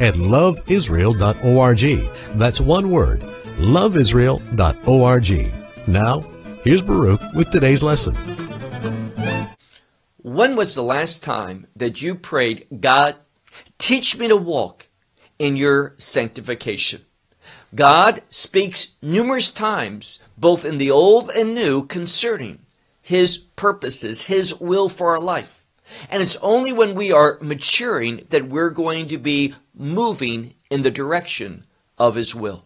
at loveisrael.org. That's one word, loveisrael.org. Now, here's Baruch with today's lesson. When was the last time that you prayed, God, teach me to walk in your sanctification? God speaks numerous times, both in the Old and New, concerning His purposes, His will for our life. And it's only when we are maturing that we're going to be moving in the direction of His will.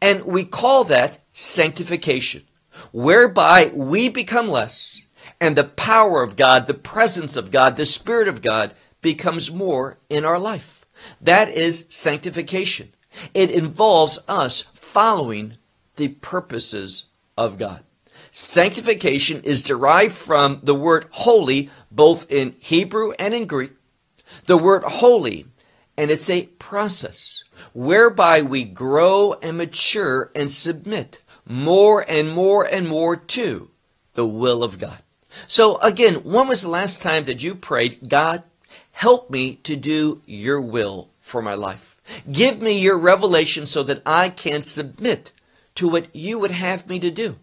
And we call that sanctification, whereby we become less and the power of God, the presence of God, the Spirit of God becomes more in our life. That is sanctification. It involves us following the purposes of God. Sanctification is derived from the word holy, both in Hebrew and in Greek. The word holy, and it's a process whereby we grow and mature and submit more and more and more to the will of God. So again, when was the last time that you prayed, God, help me to do your will for my life? Give me your revelation so that I can submit to what you would have me to do.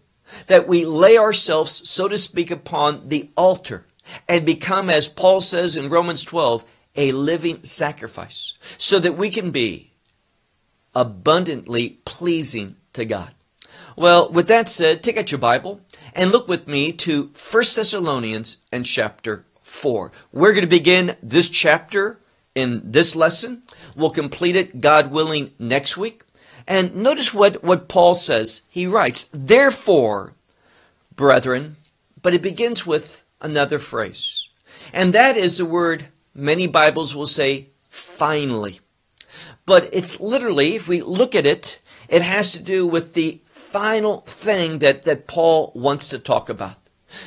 That we lay ourselves, so to speak, upon the altar and become, as Paul says in Romans 12, a living sacrifice so that we can be abundantly pleasing to God. Well, with that said, take out your Bible and look with me to 1 Thessalonians and chapter 4. We're going to begin this chapter in this lesson. We'll complete it, God willing, next week. And notice what, what Paul says. He writes, Therefore, brethren, but it begins with another phrase. And that is the word, many Bibles will say, finally. But it's literally, if we look at it, it has to do with the final thing that, that Paul wants to talk about.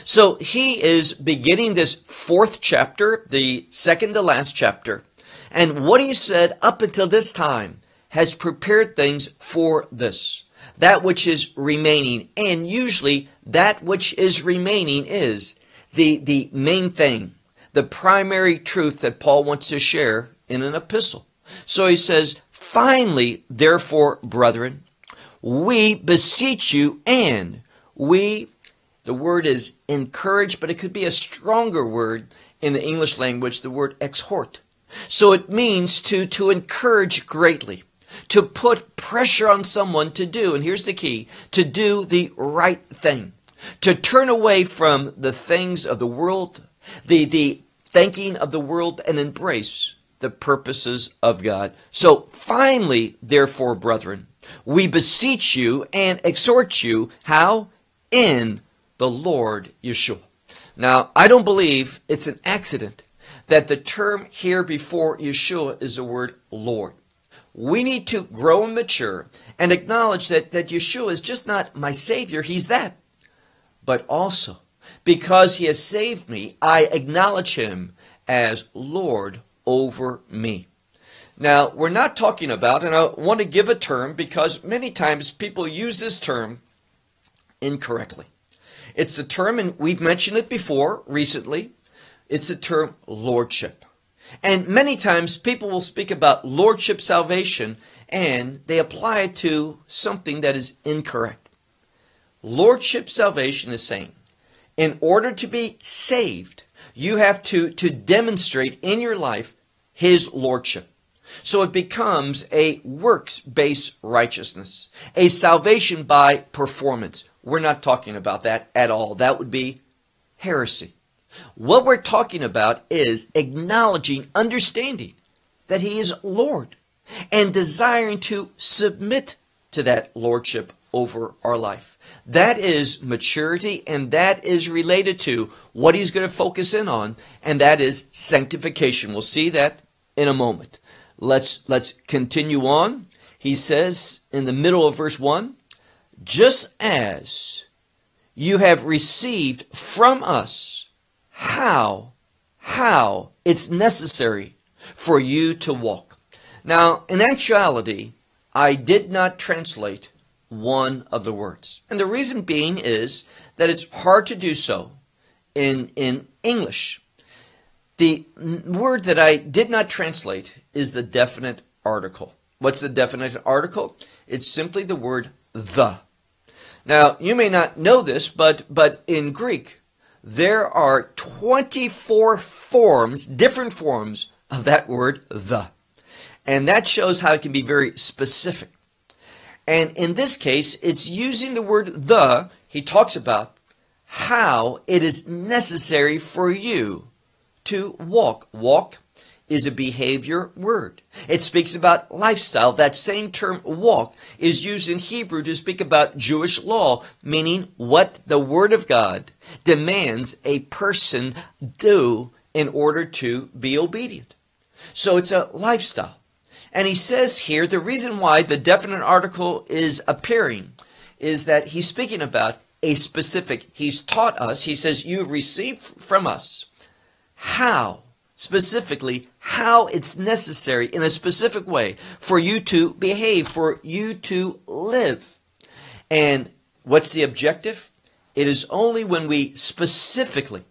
So he is beginning this fourth chapter, the second to last chapter. And what he said up until this time has prepared things for this. That which is remaining. And usually that which is remaining is the, the main thing, the primary truth that Paul wants to share in an epistle. So he says, Finally, therefore, brethren, we beseech you and we the word is encourage but it could be a stronger word in the english language the word exhort so it means to to encourage greatly to put pressure on someone to do and here's the key to do the right thing to turn away from the things of the world the the thinking of the world and embrace the purposes of god so finally therefore brethren we beseech you and exhort you, how? In the Lord Yeshua. Now, I don't believe it's an accident that the term here before Yeshua is the word Lord. We need to grow and mature and acknowledge that, that Yeshua is just not my Savior, He's that. But also, because He has saved me, I acknowledge Him as Lord over me. Now, we're not talking about, and I want to give a term because many times people use this term incorrectly. It's the term, and we've mentioned it before recently, it's the term lordship. And many times people will speak about lordship salvation and they apply it to something that is incorrect. Lordship salvation is saying, in order to be saved, you have to, to demonstrate in your life His lordship. So it becomes a works based righteousness, a salvation by performance. We're not talking about that at all. That would be heresy. What we're talking about is acknowledging, understanding that He is Lord and desiring to submit to that Lordship over our life. That is maturity and that is related to what He's going to focus in on, and that is sanctification. We'll see that in a moment. Let's let's continue on. He says in the middle of verse 1 just as you have received from us how, how it's necessary for you to walk. Now, in actuality, I did not translate one of the words. And the reason being is that it's hard to do so in, in English. The word that I did not translate is the definite article. What's the definite article? It's simply the word the. Now, you may not know this, but, but in Greek, there are 24 forms, different forms of that word the. And that shows how it can be very specific. And in this case, it's using the word the, he talks about how it is necessary for you to walk. Walk is a behavior word. It speaks about lifestyle. That same term walk is used in Hebrew to speak about Jewish law, meaning what the Word of God demands a person do in order to be obedient. So it's a lifestyle. And he says here the reason why the definite article is appearing is that he's speaking about a specific, he's taught us, he says, you received from us how, specifically, how it's necessary in a specific way for you to behave, for you to live. And what's the objective? It is only when we specifically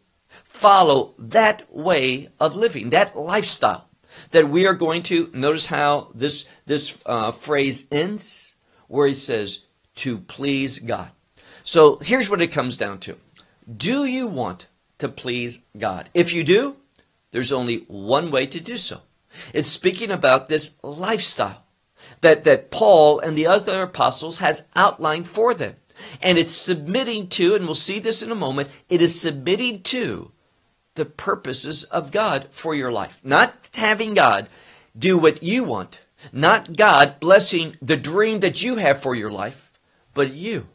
follow that way of living, that lifestyle, that we are going to notice how this this uh, phrase ends, where he says to please God. So here's what it comes down to: Do you want to please God? If you do, there's only one way to do so. It's speaking about this lifestyle that that Paul and the other apostles has outlined for them. And it's submitting to, and we'll see this in a moment, it is submitting to the purposes of God for your life. Not having God do what you want, not God blessing the dream that you have for your life, but you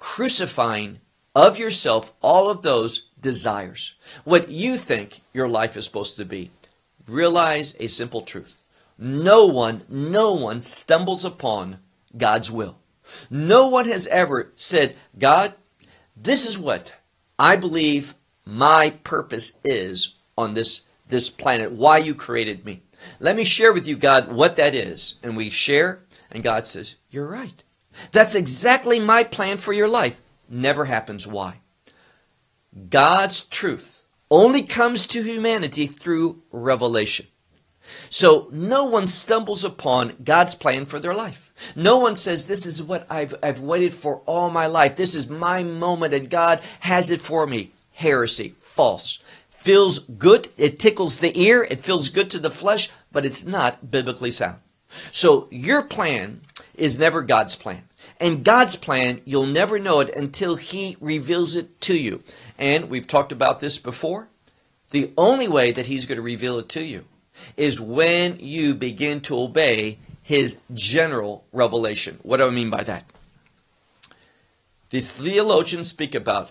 crucifying of yourself all of those desires, what you think your life is supposed to be. Realize a simple truth. No one, no one stumbles upon God's will. No one has ever said, God, this is what I believe my purpose is on this, this planet, why you created me. Let me share with you, God, what that is. And we share, and God says, You're right. That's exactly my plan for your life. Never happens. Why? God's truth only comes to humanity through revelation. So no one stumbles upon God's plan for their life. No one says, This is what I've, I've waited for all my life. This is my moment, and God has it for me heresy, false. Feels good, it tickles the ear, it feels good to the flesh, but it's not biblically sound. So your plan is never God's plan. And God's plan, you'll never know it until He reveals it to you. And we've talked about this before. The only way that He's going to reveal it to you is when you begin to obey His general revelation. What do I mean by that? The theologians speak about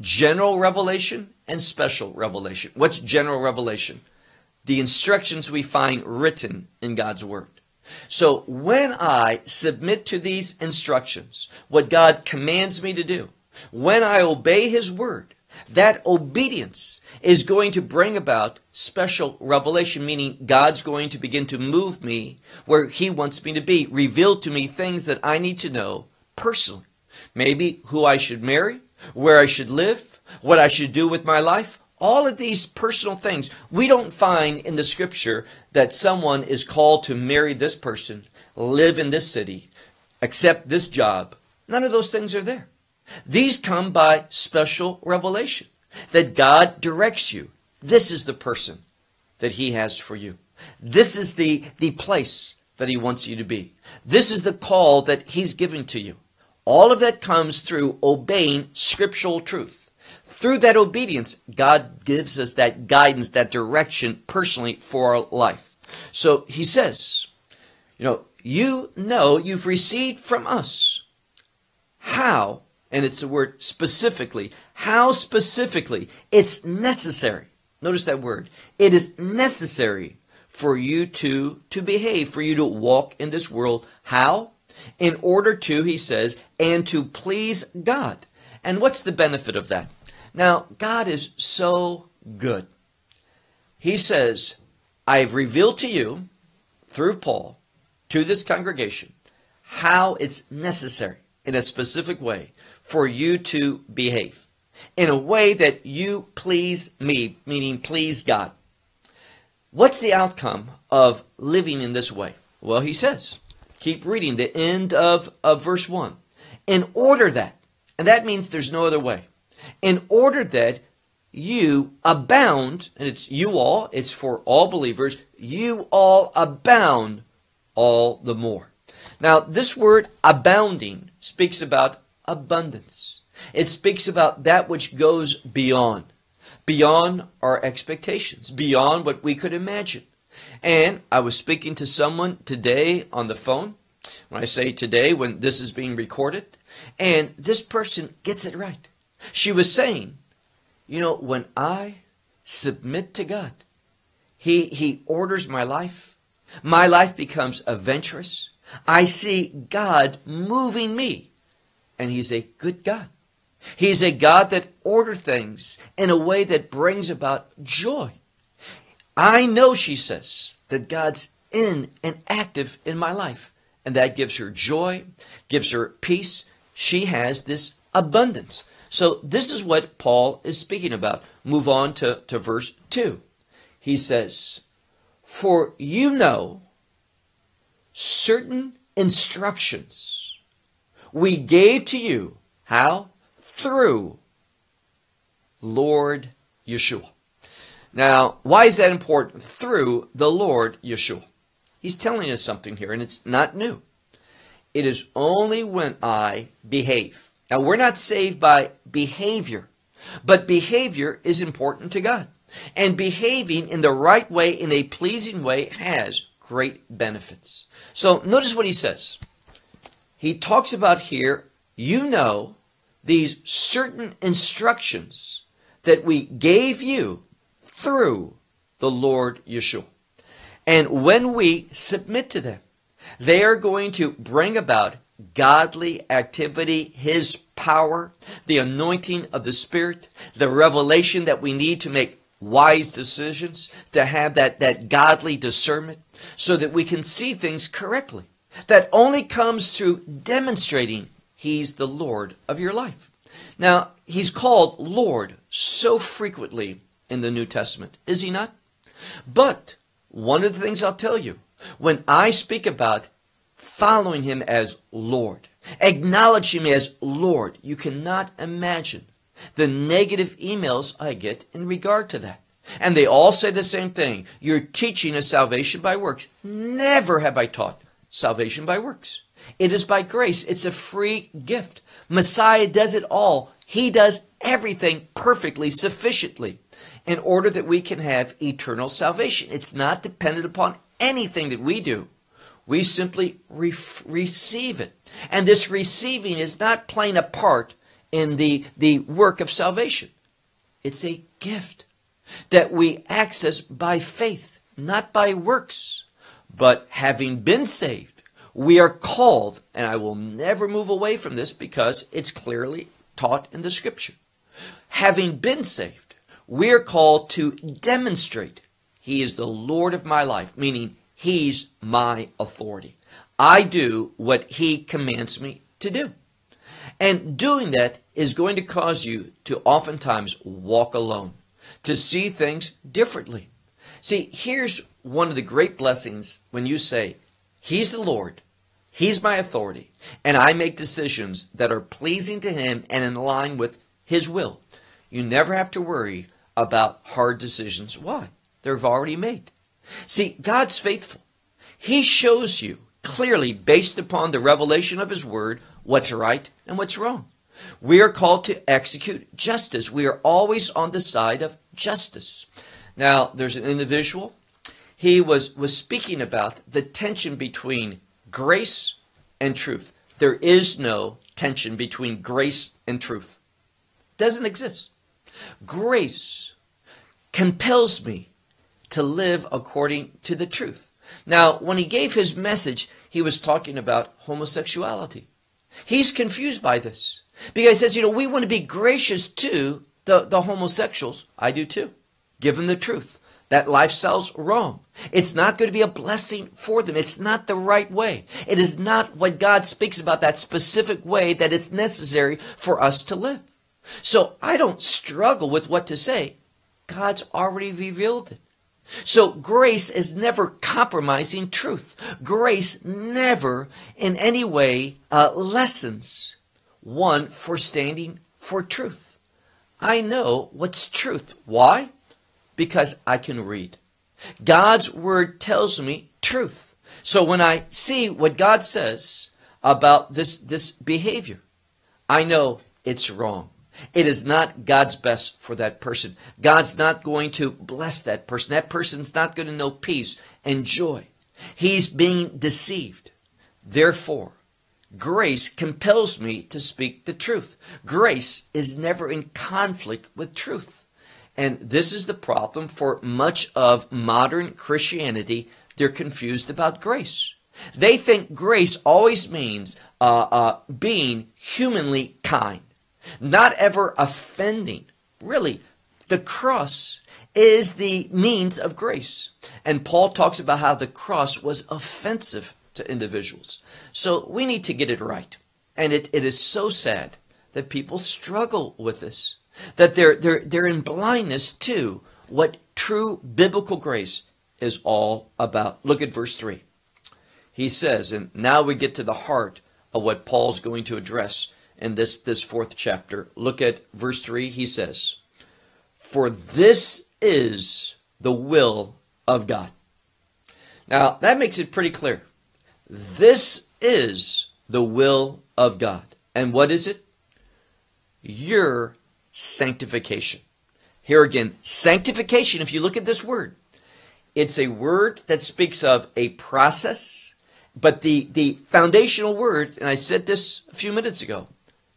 general revelation and special revelation. What's general revelation? The instructions we find written in God's Word. So when I submit to these instructions, what God commands me to do, when I obey His Word, that obedience is going to bring about special revelation, meaning God's going to begin to move me where He wants me to be, reveal to me things that I need to know personally. Maybe who I should marry, where I should live, what I should do with my life. All of these personal things. We don't find in the scripture that someone is called to marry this person, live in this city, accept this job. None of those things are there. These come by special revelation that God directs you. This is the person that He has for you. This is the, the place that He wants you to be. This is the call that He's given to you. All of that comes through obeying scriptural truth. Through that obedience, God gives us that guidance, that direction personally for our life. So he says, you know, you know you've received from us how, and it's the word specifically, how specifically it's necessary. Notice that word. It is necessary for you to, to behave, for you to walk in this world. How? In order to, he says, and to please God. And what's the benefit of that? Now, God is so good. He says, I've revealed to you through Paul to this congregation how it's necessary in a specific way for you to behave in a way that you please me, meaning please God. What's the outcome of living in this way? Well, he says, keep reading the end of, of verse 1. In order that, and that means there's no other way, in order that you abound, and it's you all, it's for all believers, you all abound all the more. Now, this word abounding speaks about abundance. It speaks about that which goes beyond, beyond our expectations, beyond what we could imagine. And I was speaking to someone today on the phone. When I say today, when this is being recorded, and this person gets it right. She was saying, you know, when I submit to God, He, he orders my life. My life becomes adventurous. I see God moving me. And He's a good God. He's a God that orders things in a way that brings about joy. I know, she says, that God's in and active in my life. And that gives her joy, gives her peace. She has this abundance. So this is what Paul is speaking about. Move on to, to verse 2. He says, For you know certain instructions we gave to you. How? through Lord Yeshua. Now, why is that important? Through the Lord Yeshua. He's telling us something here, and it's not new. It is only when I behave. Now, we're not saved by behavior, but behavior is important to God. And behaving in the right way, in a pleasing way, has great benefits. So, notice what he says. He talks about here, you know these certain instructions that we gave you through the Lord Yeshua. And when we submit to them, they are going to bring about godly activity, His power, the anointing of the Spirit, the revelation that we need to make wise decisions, to have that, that godly discernment, so that we can see things correctly. That only comes through demonstrating He's the Lord of your life. Now, he's called Lord so frequently in the New Testament, is he not? But one of the things I'll tell you, when I speak about following him as Lord, acknowledging him as Lord, you cannot imagine the negative emails I get in regard to that. And they all say the same thing. You're teaching a salvation by works. Never have I taught salvation by works. It is by grace. It's a free gift. Messiah does it all. He does everything perfectly, sufficiently, in order that we can have eternal salvation. It's not dependent upon anything that we do. We simply re- receive it. And this receiving is not playing a part in the, the work of salvation. It's a gift that we access by faith, not by works. But having been saved, we are called, and I will never move away from this because it's clearly taught in the scripture. Having been saved, we are called to demonstrate He is the Lord of my life, meaning He's my authority. I do what He commands me to do. And doing that is going to cause you to oftentimes walk alone, to see things differently. See, here's one of the great blessings when you say, He's the Lord. He's my authority. And I make decisions that are pleasing to Him and in line with His will. You never have to worry about hard decisions. Why? They're already made. See, God's faithful. He shows you clearly, based upon the revelation of His Word, what's right and what's wrong. We are called to execute justice. We are always on the side of justice. Now, there's an individual he was, was speaking about the tension between grace and truth. There is no tension between grace and truth. Doesn't exist. Grace compels me to live according to the truth. Now, when he gave his message, he was talking about homosexuality. He's confused by this because he says, you know, we want to be gracious to the, the homosexuals. I do too. Give them the truth. That lifestyle's wrong. It's not going to be a blessing for them. It's not the right way. It is not what God speaks about, that specific way that it's necessary for us to live. So I don't struggle with what to say. God's already revealed it. So grace is never compromising truth. Grace never in any way uh, lessens one for standing for truth. I know what's truth. Why? Because I can read. God's word tells me truth. So when I see what God says about this, this behavior, I know it's wrong. It is not God's best for that person. God's not going to bless that person. That person's not going to know peace and joy. He's being deceived. Therefore, grace compels me to speak the truth. Grace is never in conflict with truth. And this is the problem for much of modern Christianity. They're confused about grace. They think grace always means uh, uh, being humanly kind not ever offending. Really, the cross is the means of grace. And Paul talks about how the cross was offensive to individuals. So we need to get it right. And it, it is so sad that people struggle with this, that they're, they're, they're in blindness to what true biblical grace is all about. Look at verse 3. He says, and now we get to the heart of what Paul's going to address in this, this fourth chapter. Look at verse 3. He says, For this is the will of God. Now, that makes it pretty clear. This is the will of God. And what is it? Your sanctification. Here again, sanctification, if you look at this word, it's a word that speaks of a process, but the, the foundational word, and I said this a few minutes ago,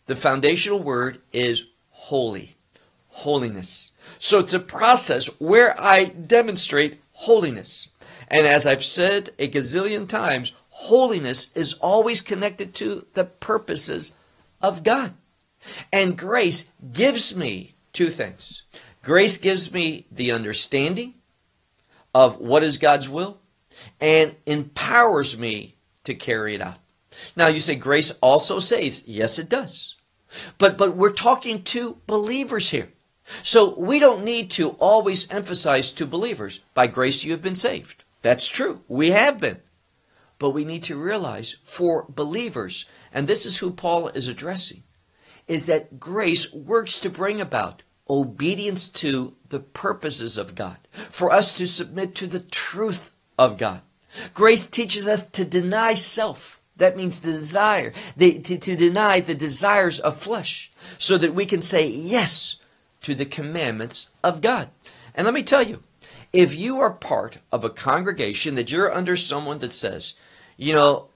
the foundational word is holy, holiness. So it's a process where I demonstrate holiness. And as I've said a gazillion times, holiness is always connected to the purposes of God. And grace gives me two things. Grace gives me the understanding of what is God's will and empowers me to carry it out. Now you say grace also saves. Yes, it does. But but we're talking to believers here. So we don't need to always emphasize to believers, by grace you have been saved. That's true. We have been. But we need to realize for believers, and this is who Paul is addressing, is that grace works to bring about obedience to the purposes of God, for us to submit to the truth of God. Grace teaches us to deny self that means the desire, the, to, to deny the desires of flesh, so that we can say yes to the commandments of God. And let me tell you, if you are part of a congregation that you're under someone that says, you know,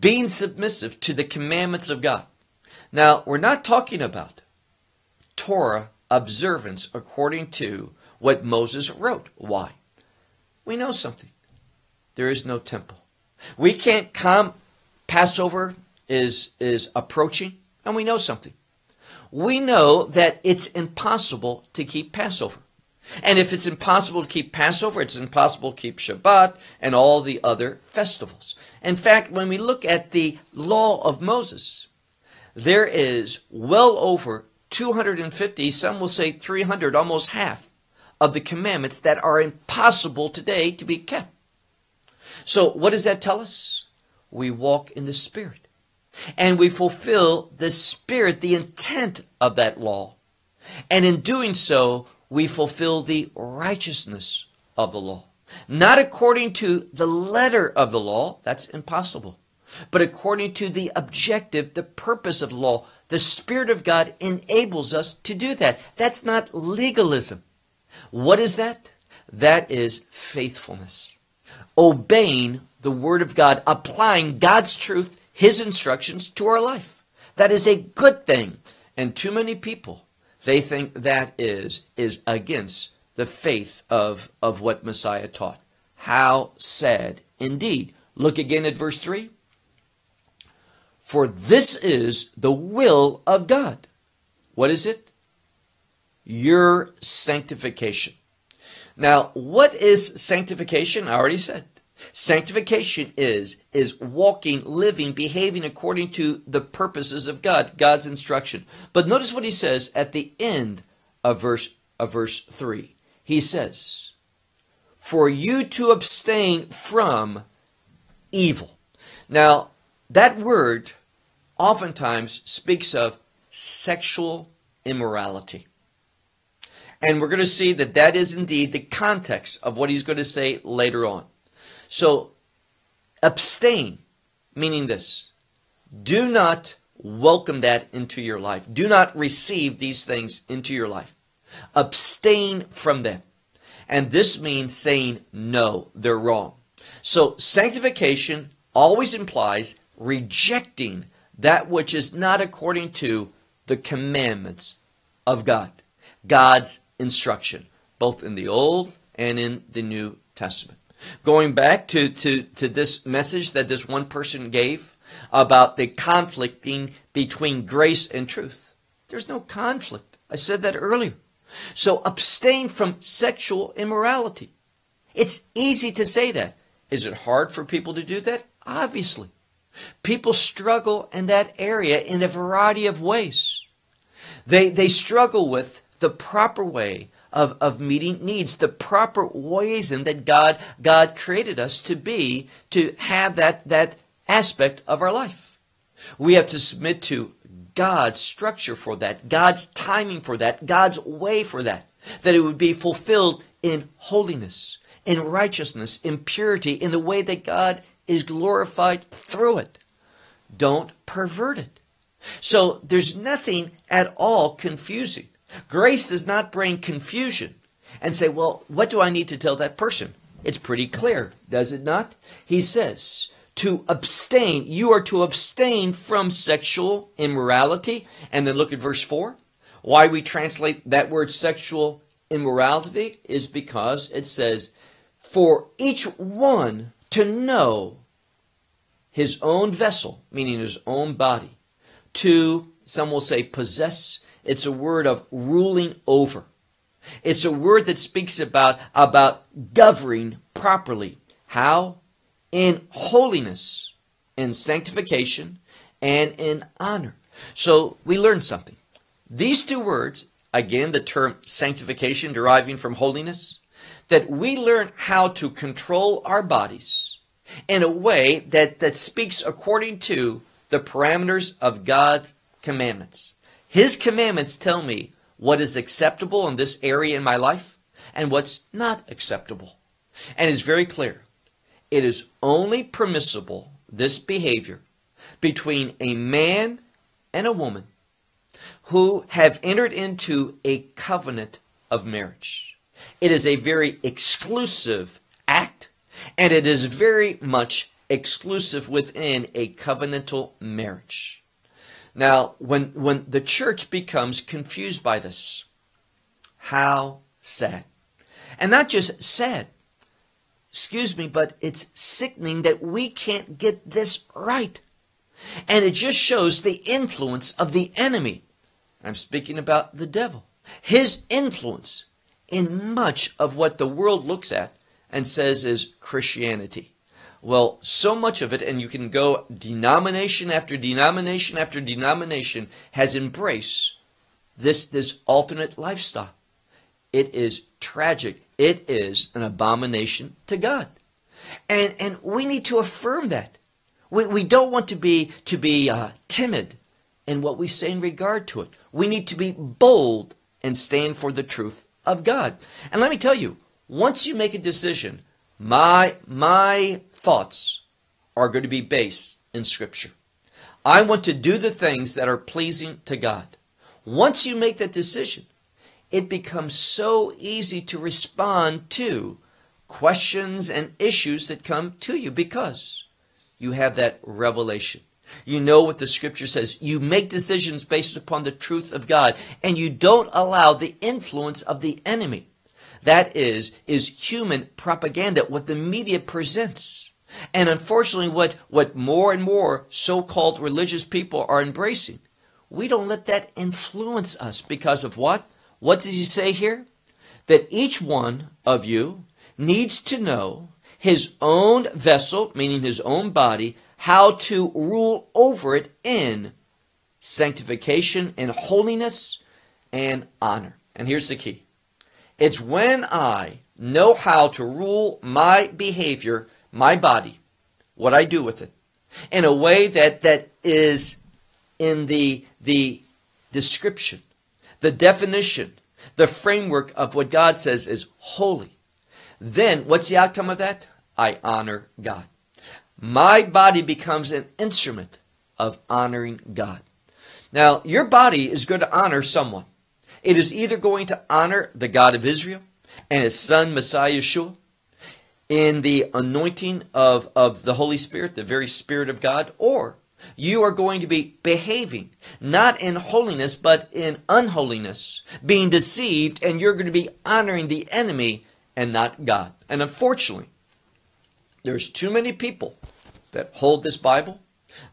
being submissive to the commandments of God. Now, we're not talking about Torah observance according to what Moses wrote. Why? We know something. There is no temple. We can't come Passover is, is approaching, and we know something. We know that it's impossible to keep Passover. And if it's impossible to keep Passover, it's impossible to keep Shabbat and all the other festivals. In fact, when we look at the law of Moses, there is well over 250, some will say 300, almost half of the commandments that are impossible today to be kept. So, what does that tell us? we walk in the Spirit. And we fulfill the Spirit, the intent of that law. And in doing so, we fulfill the righteousness of the law. Not according to the letter of the law, that's impossible, but according to the objective, the purpose of law. The Spirit of God enables us to do that. That's not legalism. What is that? That is faithfulness. Obeying the Word of God, applying God's truth, His instructions to our life. That is a good thing. And too many people, they think that is, is against the faith of, of what Messiah taught. How sad indeed. Look again at verse 3. For this is the will of God. What is it? Your sanctification. Now, what is sanctification? I already said. Sanctification is is walking, living, behaving according to the purposes of God, God's instruction. But notice what he says at the end of verse of verse 3. He says, "For you to abstain from evil." Now, that word oftentimes speaks of sexual immorality. And we're going to see that that is indeed the context of what he's going to say later on. So, abstain, meaning this do not welcome that into your life. Do not receive these things into your life. Abstain from them. And this means saying, no, they're wrong. So, sanctification always implies rejecting that which is not according to the commandments of God, God's instruction, both in the Old and in the New Testament. Going back to, to, to this message that this one person gave about the conflicting between grace and truth. There's no conflict. I said that earlier. So abstain from sexual immorality. It's easy to say that. Is it hard for people to do that? Obviously. People struggle in that area in a variety of ways. They, they struggle with the proper way of, of meeting needs, the proper ways in that God, God created us to be, to have that, that aspect of our life. We have to submit to God's structure for that, God's timing for that, God's way for that, that it would be fulfilled in holiness, in righteousness, in purity, in the way that God is glorified through it. Don't pervert it. So there's nothing at all confusing. Grace does not bring confusion and say, well, what do I need to tell that person? It's pretty clear, does it not? He says, to abstain, you are to abstain from sexual immorality. And then look at verse 4. Why we translate that word sexual immorality is because it says, for each one to know his own vessel, meaning his own body, to, some will say, possess it's a word of ruling over. It's a word that speaks about, about governing properly. How? In holiness, in sanctification, and in honor. So we learn something. These two words, again, the term sanctification deriving from holiness, that we learn how to control our bodies in a way that, that speaks according to the parameters of God's commandments. His commandments tell me what is acceptable in this area in my life and what's not acceptable. And it's very clear. It is only permissible, this behavior, between a man and a woman who have entered into a covenant of marriage. It is a very exclusive act, and it is very much exclusive within a covenantal marriage. Now, when, when the church becomes confused by this, how sad. And not just sad, excuse me, but it's sickening that we can't get this right. And it just shows the influence of the enemy. I'm speaking about the devil. His influence in much of what the world looks at and says is Christianity. Well, so much of it, and you can go denomination after denomination after denomination, has embraced this, this alternate lifestyle. It is tragic. It is an abomination to God. And, and we need to affirm that. We, we don't want to be, to be uh, timid in what we say in regard to it. We need to be bold and stand for the truth of God. And let me tell you, once you make a decision, my, my thoughts are going to be based in Scripture. I want to do the things that are pleasing to God. Once you make that decision, it becomes so easy to respond to questions and issues that come to you because you have that revelation. You know what the scripture says. You make decisions based upon the truth of God and you don't allow the influence of the enemy that is, is human propaganda, what the media presents. And unfortunately, what, what more and more so called religious people are embracing, we don't let that influence us because of what? What does he say here? That each one of you needs to know his own vessel, meaning his own body, how to rule over it in sanctification and holiness and honor. And here's the key it's when I know how to rule my behavior, my body, what I do with it, in a way that, that is in the, the description, the definition, the framework of what God says is holy. Then what's the outcome of that? I honor God. My body becomes an instrument of honoring God. Now, your body is going to honor someone. It is either going to honor the God of Israel and his son Messiah Yeshua in the anointing of, of the Holy Spirit, the very Spirit of God, or you are going to be behaving not in holiness but in unholiness, being deceived, and you're going to be honoring the enemy and not God. And unfortunately, there's too many people that hold this Bible.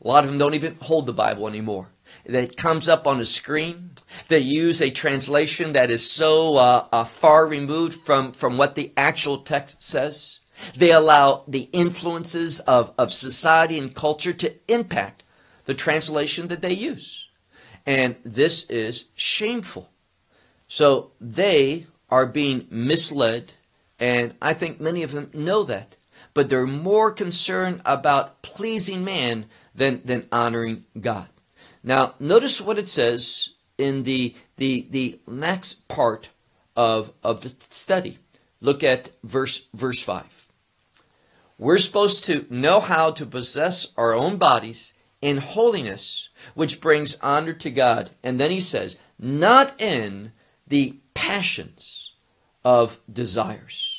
A lot of them don't even hold the Bible anymore. That comes up on a screen. They use a translation that is so uh, uh, far removed from, from what the actual text says. They allow the influences of, of society and culture to impact the translation that they use. And this is shameful. So they are being misled, and I think many of them know that. But they're more concerned about pleasing man than, than honoring God. Now, notice what it says in the, the, the next part of, of the study. Look at verse, verse 5. We're supposed to know how to possess our own bodies in holiness, which brings honor to God. And then he says, not in the passions of desires,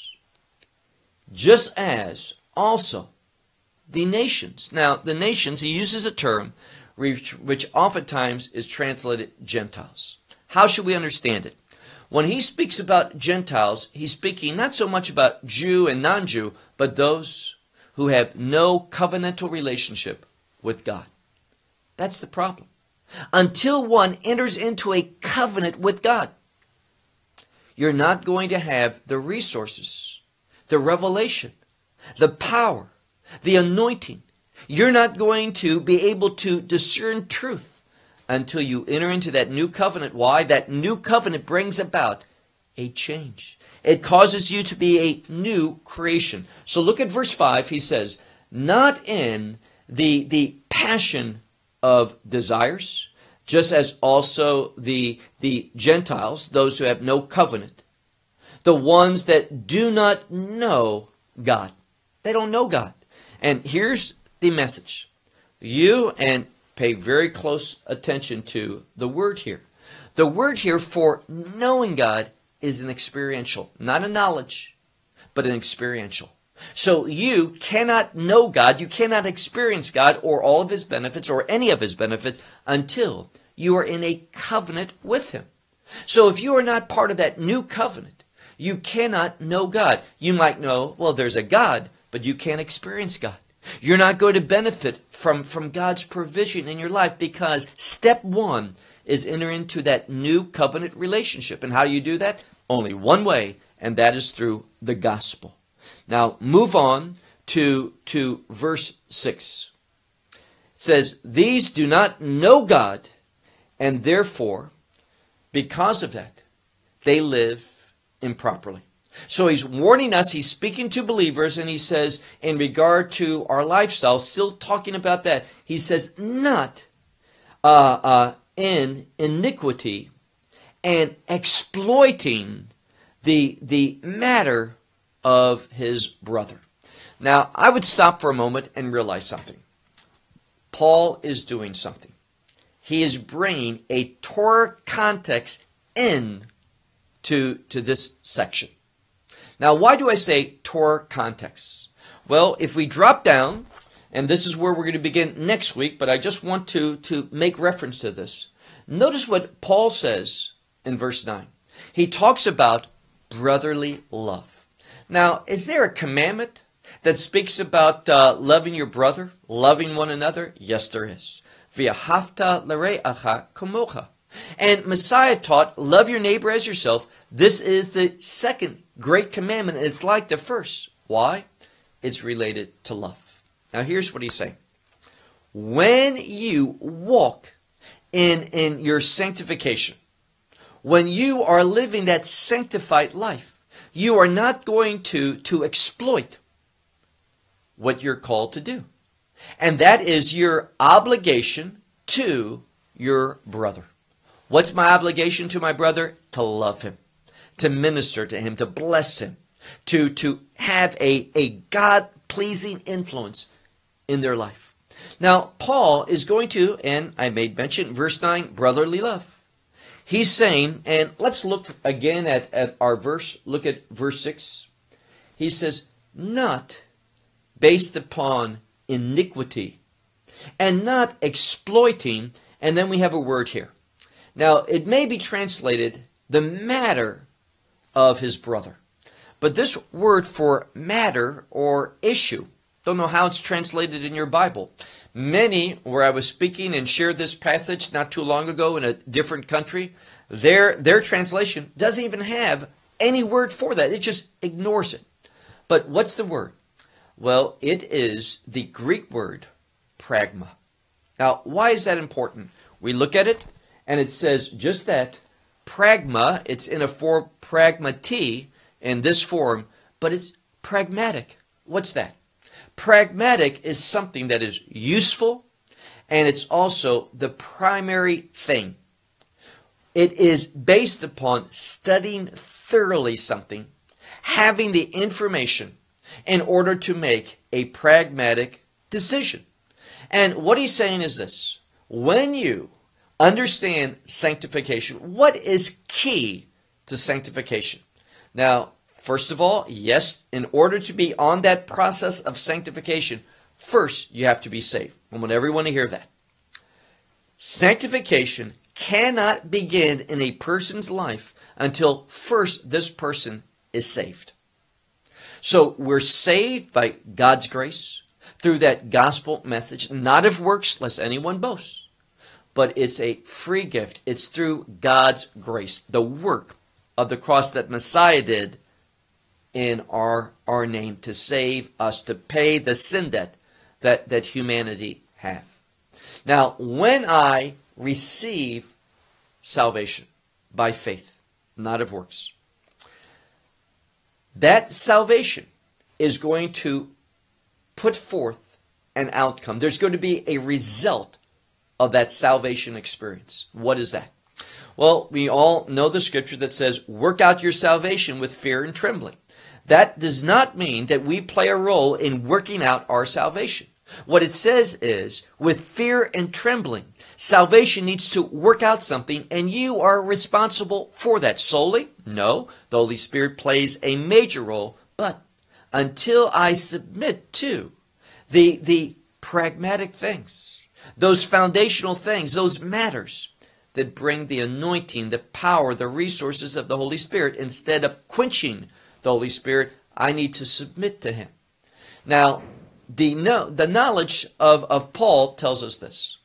just as also the nations. Now, the nations, he uses a term which, which oftentimes is translated Gentiles. How should we understand it? When he speaks about Gentiles, he's speaking not so much about Jew and non Jew, but those who have no covenantal relationship with God. That's the problem. Until one enters into a covenant with God, you're not going to have the resources, the revelation, the power, the anointing. You're not going to be able to discern truth until you enter into that new covenant. Why? That new covenant brings about a change. It causes you to be a new creation. So look at verse 5. He says, Not in the, the passion of desires, just as also the, the Gentiles, those who have no covenant, the ones that do not know God. They don't know God. And here's the message. You, and pay very close attention to the word here. The word here for knowing God is an experiential, not a knowledge, but an experiential. So you cannot know God, you cannot experience God or all of his benefits or any of his benefits until you are in a covenant with him. So if you are not part of that new covenant, you cannot know God. You might know, well, there's a God, but you can't experience God. You're not going to benefit from, from God's provision in your life because step one is enter into that new covenant relationship. And how do you do that? Only one way, and that is through the gospel. Now, move on to, to verse 6. It says, These do not know God, and therefore, because of that, they live improperly. So he's warning us, he's speaking to believers, and he says, in regard to our lifestyle, still talking about that, he says, not uh, uh, in iniquity and exploiting the, the matter of his brother. Now, I would stop for a moment and realize something. Paul is doing something. He is bringing a Torah context in to, to this section. Now, why do I say Torah context? Well, if we drop down, and this is where we're going to begin next week, but I just want to, to make reference to this. Notice what Paul says in verse 9. He talks about brotherly love. Now, is there a commandment that speaks about uh, loving your brother, loving one another? Yes, there is. V'ahavta l're'acha kamocha. And Messiah taught, love your neighbor as yourself. This is the second great commandment, and it's like the first. Why? It's related to love. Now, here's what he's saying. When you walk in, in your sanctification, when you are living that sanctified life, you are not going to, to exploit what you're called to do. And that is your obligation to your brother. What's my obligation to my brother? To love him, to minister to him, to bless him, to, to have a, a God pleasing influence in their life. Now, Paul is going to, and I made mention, verse 9, brotherly love. He's saying, and let's look again at, at our verse, look at verse 6. He says, not based upon iniquity and not exploiting, and then we have a word here. Now, it may be translated the matter of his brother. But this word for matter or issue, don't know how it's translated in your Bible. Many, where I was speaking and shared this passage not too long ago in a different country, their, their translation doesn't even have any word for that. It just ignores it. But what's the word? Well, it is the Greek word pragma. Now, why is that important? We look at it and it says just that pragma, it's in a form pragmati in this form, but it's pragmatic. What's that? Pragmatic is something that is useful and it's also the primary thing. It is based upon studying thoroughly something, having the information in order to make a pragmatic decision. And what he's saying is this when you understand sanctification, what is key to sanctification? Now, first of all, yes, in order to be on that process of sanctification, first you have to be saved. I want everyone to hear that. Sanctification cannot begin in a person's life until first this person is saved. So we're saved by God's grace through that gospel message, not of works, lest anyone boast, but it's a free gift. It's through God's grace, the work of the cross that Messiah did in our, our name to save us, to pay the sin debt that, that humanity have. Now, when I receive salvation by faith, not of works, that salvation is going to put forth an outcome. There's going to be a result of that salvation experience. What is that? Well, we all know the scripture that says, work out your salvation with fear and trembling. That does not mean that we play a role in working out our salvation. What it says is, with fear and trembling, Salvation needs to work out something, and you are responsible for that solely? No, the Holy Spirit plays a major role, but until I submit to the, the pragmatic things, those foundational things, those matters that bring the anointing, the power, the resources of the Holy Spirit, instead of quenching the Holy Spirit, I need to submit to Him. Now, the, no, the knowledge of, of Paul tells us this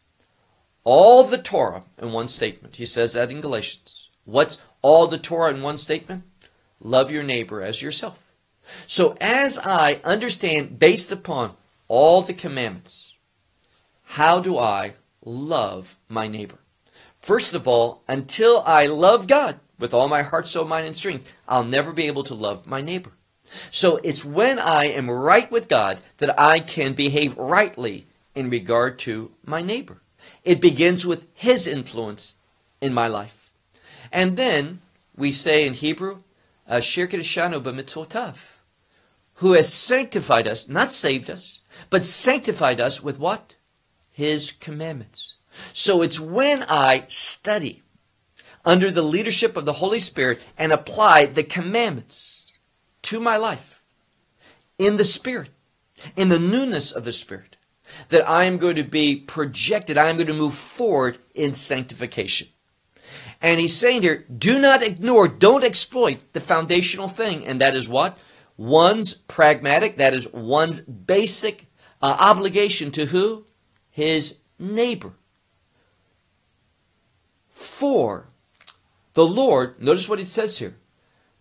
all the Torah in one statement. He says that in Galatians. What's all the Torah in one statement? Love your neighbor as yourself. So as I understand, based upon all the commandments, how do I love my neighbor? First of all, until I love God with all my heart, soul, mind, and strength, I'll never be able to love my neighbor. So it's when I am right with God that I can behave rightly in regard to my neighbor. It begins with His influence in my life. And then we say in Hebrew, Asher Kedeshanu b'mitzvotav, who has sanctified us, not saved us, but sanctified us with what? His commandments. So it's when I study under the leadership of the Holy Spirit and apply the commandments to my life in the Spirit, in the newness of the Spirit, that I am going to be projected, I am going to move forward in sanctification. And he's saying here, do not ignore, don't exploit the foundational thing, and that is what? One's pragmatic, that is one's basic uh, obligation to who? His neighbor. For the Lord, notice what it says here.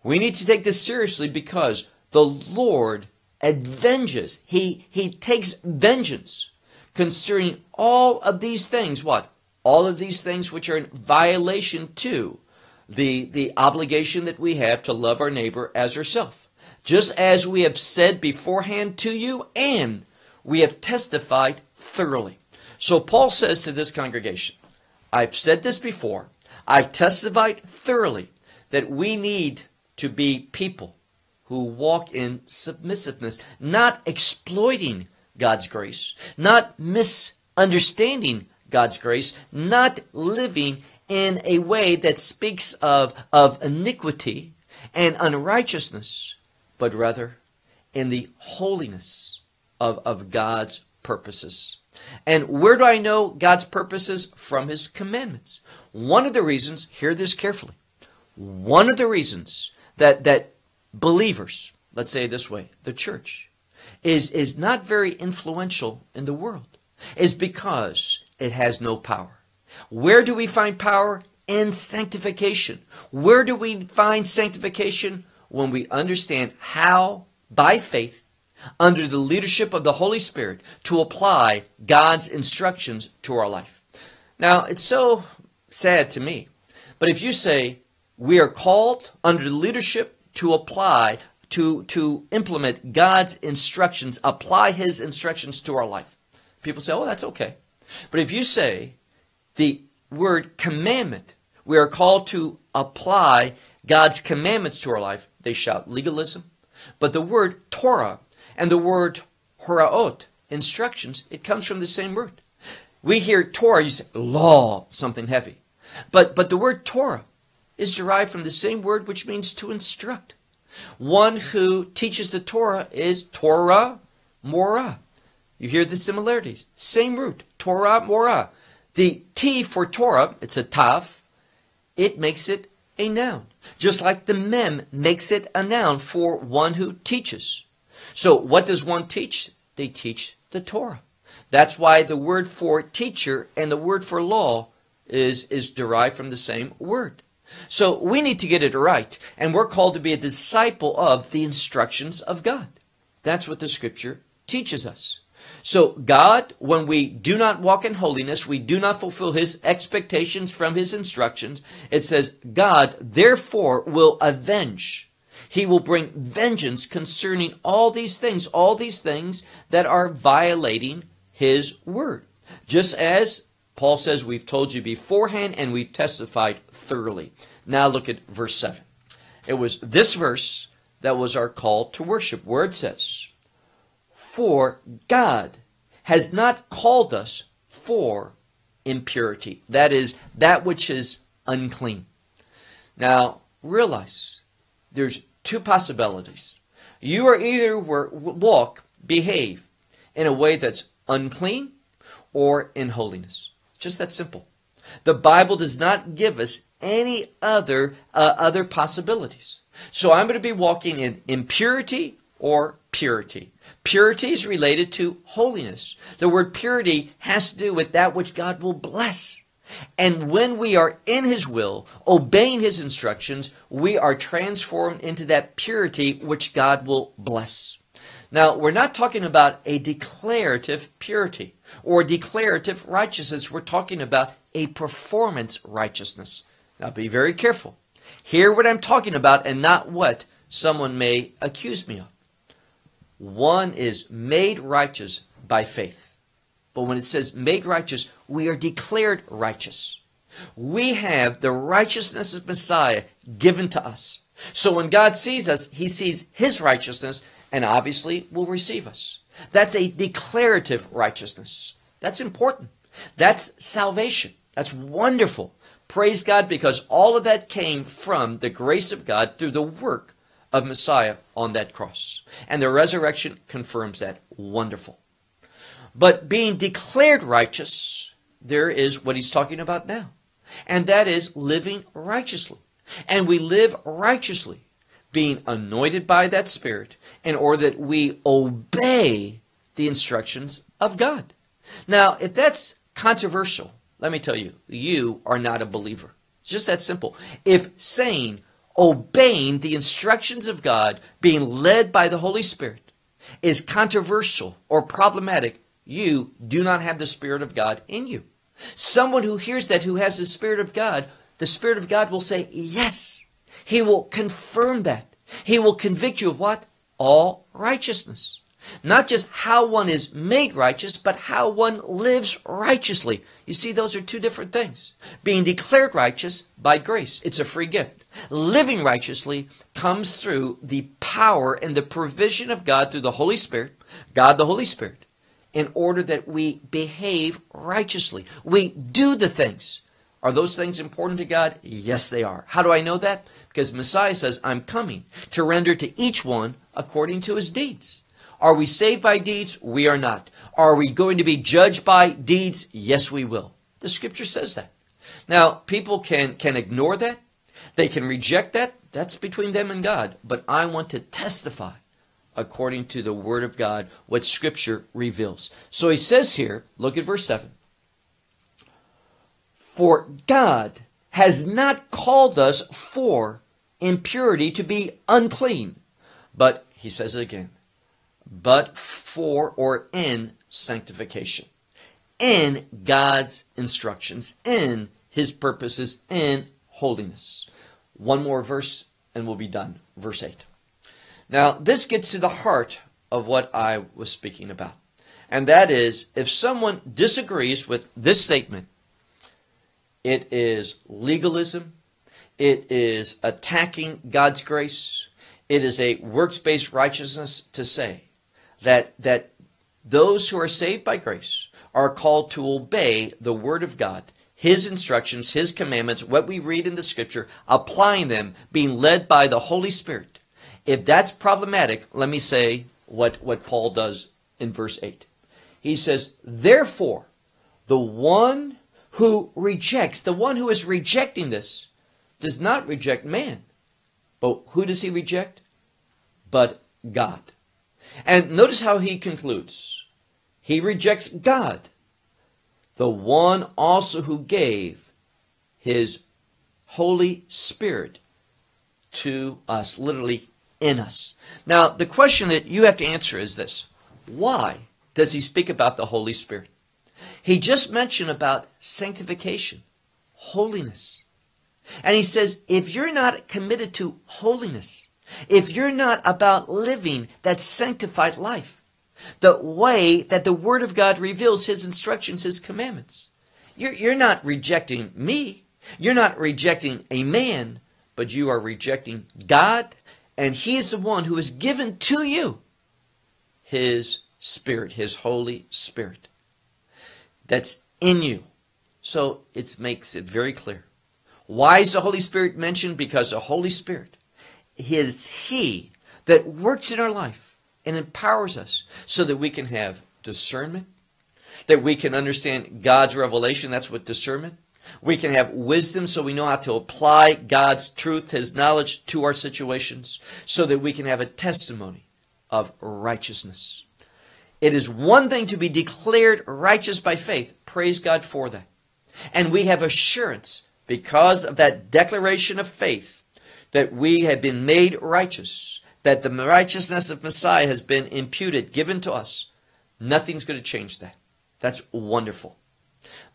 We need to take this seriously because the Lord avenges, he, he takes vengeance concerning all of these things. What? All of these things which are in violation to the, the obligation that we have to love our neighbor as ourselves. Just as we have said beforehand to you, and we have testified thoroughly. So Paul says to this congregation, I've said this before, I've testified thoroughly that we need to be people who walk in submissiveness, not exploiting God's grace, not misunderstanding God's grace, not living in a way that speaks of, of iniquity and unrighteousness, but rather in the holiness of, of God's purposes. And where do I know God's purposes? From His commandments. One of the reasons, hear this carefully, one of the reasons that, that believers, let's say this way, the church, is, is not very influential in the world is because it has no power. Where do we find power? In sanctification. Where do we find sanctification? When we understand how, by faith, under the leadership of the Holy Spirit, to apply God's instructions to our life. Now, it's so sad to me, but if you say we are called under the leadership to apply to to implement God's instructions, apply his instructions to our life. People say, "Oh, that's okay." But if you say the word commandment, we are called to apply God's commandments to our life, they shout legalism. But the word Torah and the word horaot, instructions, it comes from the same root. We hear Torah, you say law, something heavy. But but the word Torah is derived from the same word which means to instruct. One who teaches the Torah is Torah Morah. You hear the similarities. Same root, Torah Morah. The T for Torah, it's a taf, it makes it a noun. Just like the mem makes it a noun for one who teaches. So what does one teach? They teach the Torah. That's why the word for teacher and the word for law is, is derived from the same word. So we need to get it right, and we're called to be a disciple of the instructions of God. That's what the scripture teaches us. So God, when we do not walk in holiness, we do not fulfill his expectations from his instructions, it says, God therefore will avenge. He will bring vengeance concerning all these things, all these things that are violating his word. Just as Paul says, We've told you beforehand and we've testified thoroughly. Now look at verse 7. It was this verse that was our call to worship, where it says, For God has not called us for impurity. That is, that which is unclean. Now, realize there's two possibilities. You are either walk, behave in a way that's unclean or in holiness. Just that simple. The Bible does not give us any other uh, other possibilities. So I'm going to be walking in impurity or purity. Purity is related to holiness. The word purity has to do with that which God will bless. And when we are in His will, obeying His instructions, we are transformed into that purity which God will bless. Now, we're not talking about a declarative purity or declarative righteousness. We're talking about a performance righteousness. Now, be very careful. Hear what I'm talking about and not what someone may accuse me of. One is made righteous by faith. But when it says made righteous, we are declared righteous. We have the righteousness of Messiah given to us. So when God sees us, he sees his righteousness and obviously will receive us. That's a declarative righteousness. That's important. That's salvation. That's wonderful. Praise God because all of that came from the grace of God through the work of Messiah on that cross. And the resurrection confirms that. Wonderful. But being declared righteous, there is what he's talking about now. and that is living righteously. And we live righteously, being anointed by that Spirit in order that we obey the instructions of God. Now, if that's controversial, let me tell you, you are not a believer. It's just that simple. If saying, obeying the instructions of God, being led by the Holy Spirit, is controversial or problematic, you do not have the Spirit of God in you. Someone who hears that, who has the Spirit of God, the Spirit of God will say, Yes. He will confirm that. He will convict you of what? All righteousness. Not just how one is made righteous, but how one lives righteously. You see, those are two different things. Being declared righteous by grace, it's a free gift. Living righteously comes through the power and the provision of God through the Holy Spirit, God the Holy Spirit, in order that we behave righteously. We do the things. Are those things important to God? Yes, they are. How do I know that? Because Messiah says, I'm coming to render to each one according to his deeds. Are we saved by deeds? We are not. Are we going to be judged by deeds? Yes, we will. The scripture says that. Now, people can, can ignore that. They can reject that. That's between them and God. But I want to testify according to the word of God what scripture reveals. So he says here, look at verse 7. For God has not called us for impurity to be unclean, but he says it again, but for or in sanctification, in God's instructions, in his purposes, in holiness. One more verse and we'll be done. Verse 8. Now, this gets to the heart of what I was speaking about. And that is if someone disagrees with this statement, it is legalism, it is attacking God's grace, it is a works based righteousness to say that, that those who are saved by grace are called to obey the Word of God, His instructions, His commandments, what we read in the Scripture, applying them, being led by the Holy Spirit. If that's problematic, let me say what, what Paul does in verse 8. He says, Therefore, the one who rejects, the one who is rejecting this, does not reject man. But who does he reject? But God. And notice how he concludes. He rejects God, the one also who gave his Holy Spirit to us, literally in us. Now, the question that you have to answer is this Why does he speak about the Holy Spirit? He just mentioned about sanctification, holiness. And he says, if you're not committed to holiness, if you're not about living that sanctified life, the way that the Word of God reveals His instructions, His commandments, you're, you're not rejecting me. You're not rejecting a man, but you are rejecting God, and He is the one who has given to you His Spirit, His Holy Spirit that's in you. So it makes it very clear. Why is the Holy Spirit mentioned? Because the Holy Spirit is He that works in our life and empowers us so that we can have discernment, that we can understand God's revelation. That's what discernment. We can have wisdom so we know how to apply God's truth, His knowledge to our situations, so that we can have a testimony of righteousness. It is one thing to be declared righteous by faith. Praise God for that. And we have assurance because of that declaration of faith that we have been made righteous, that the righteousness of Messiah has been imputed, given to us. Nothing's going to change that. That's wonderful.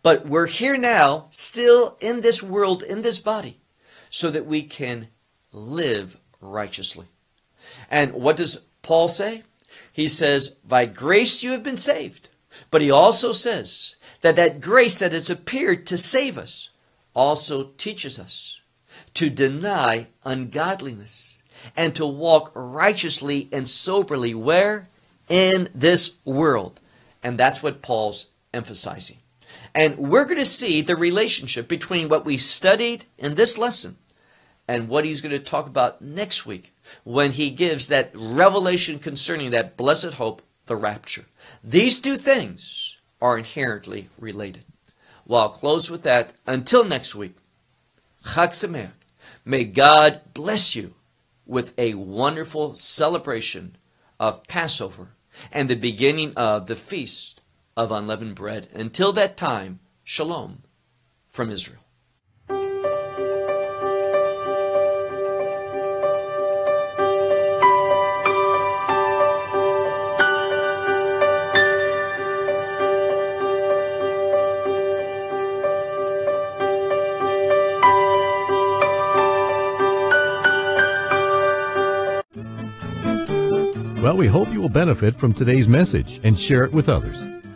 But we're here now, still in this world, in this body, so that we can live righteously. And what does Paul say? he says, By grace you have been saved. But he also says that that grace that has appeared to save us also teaches us to deny ungodliness and to walk righteously and soberly where? In this world. And that's what Paul's emphasizing. And we're going to see the relationship between what we studied in this lesson and what he's going to talk about next week when he gives that revelation concerning that blessed hope, the rapture. These two things are inherently related. Well, I'll close with that. Until next week, Chag Sameach. May God bless you with a wonderful celebration of Passover and the beginning of the Feast of Unleavened Bread. Until that time, Shalom from Israel. Well, we hope you will benefit from today's message and share it with others.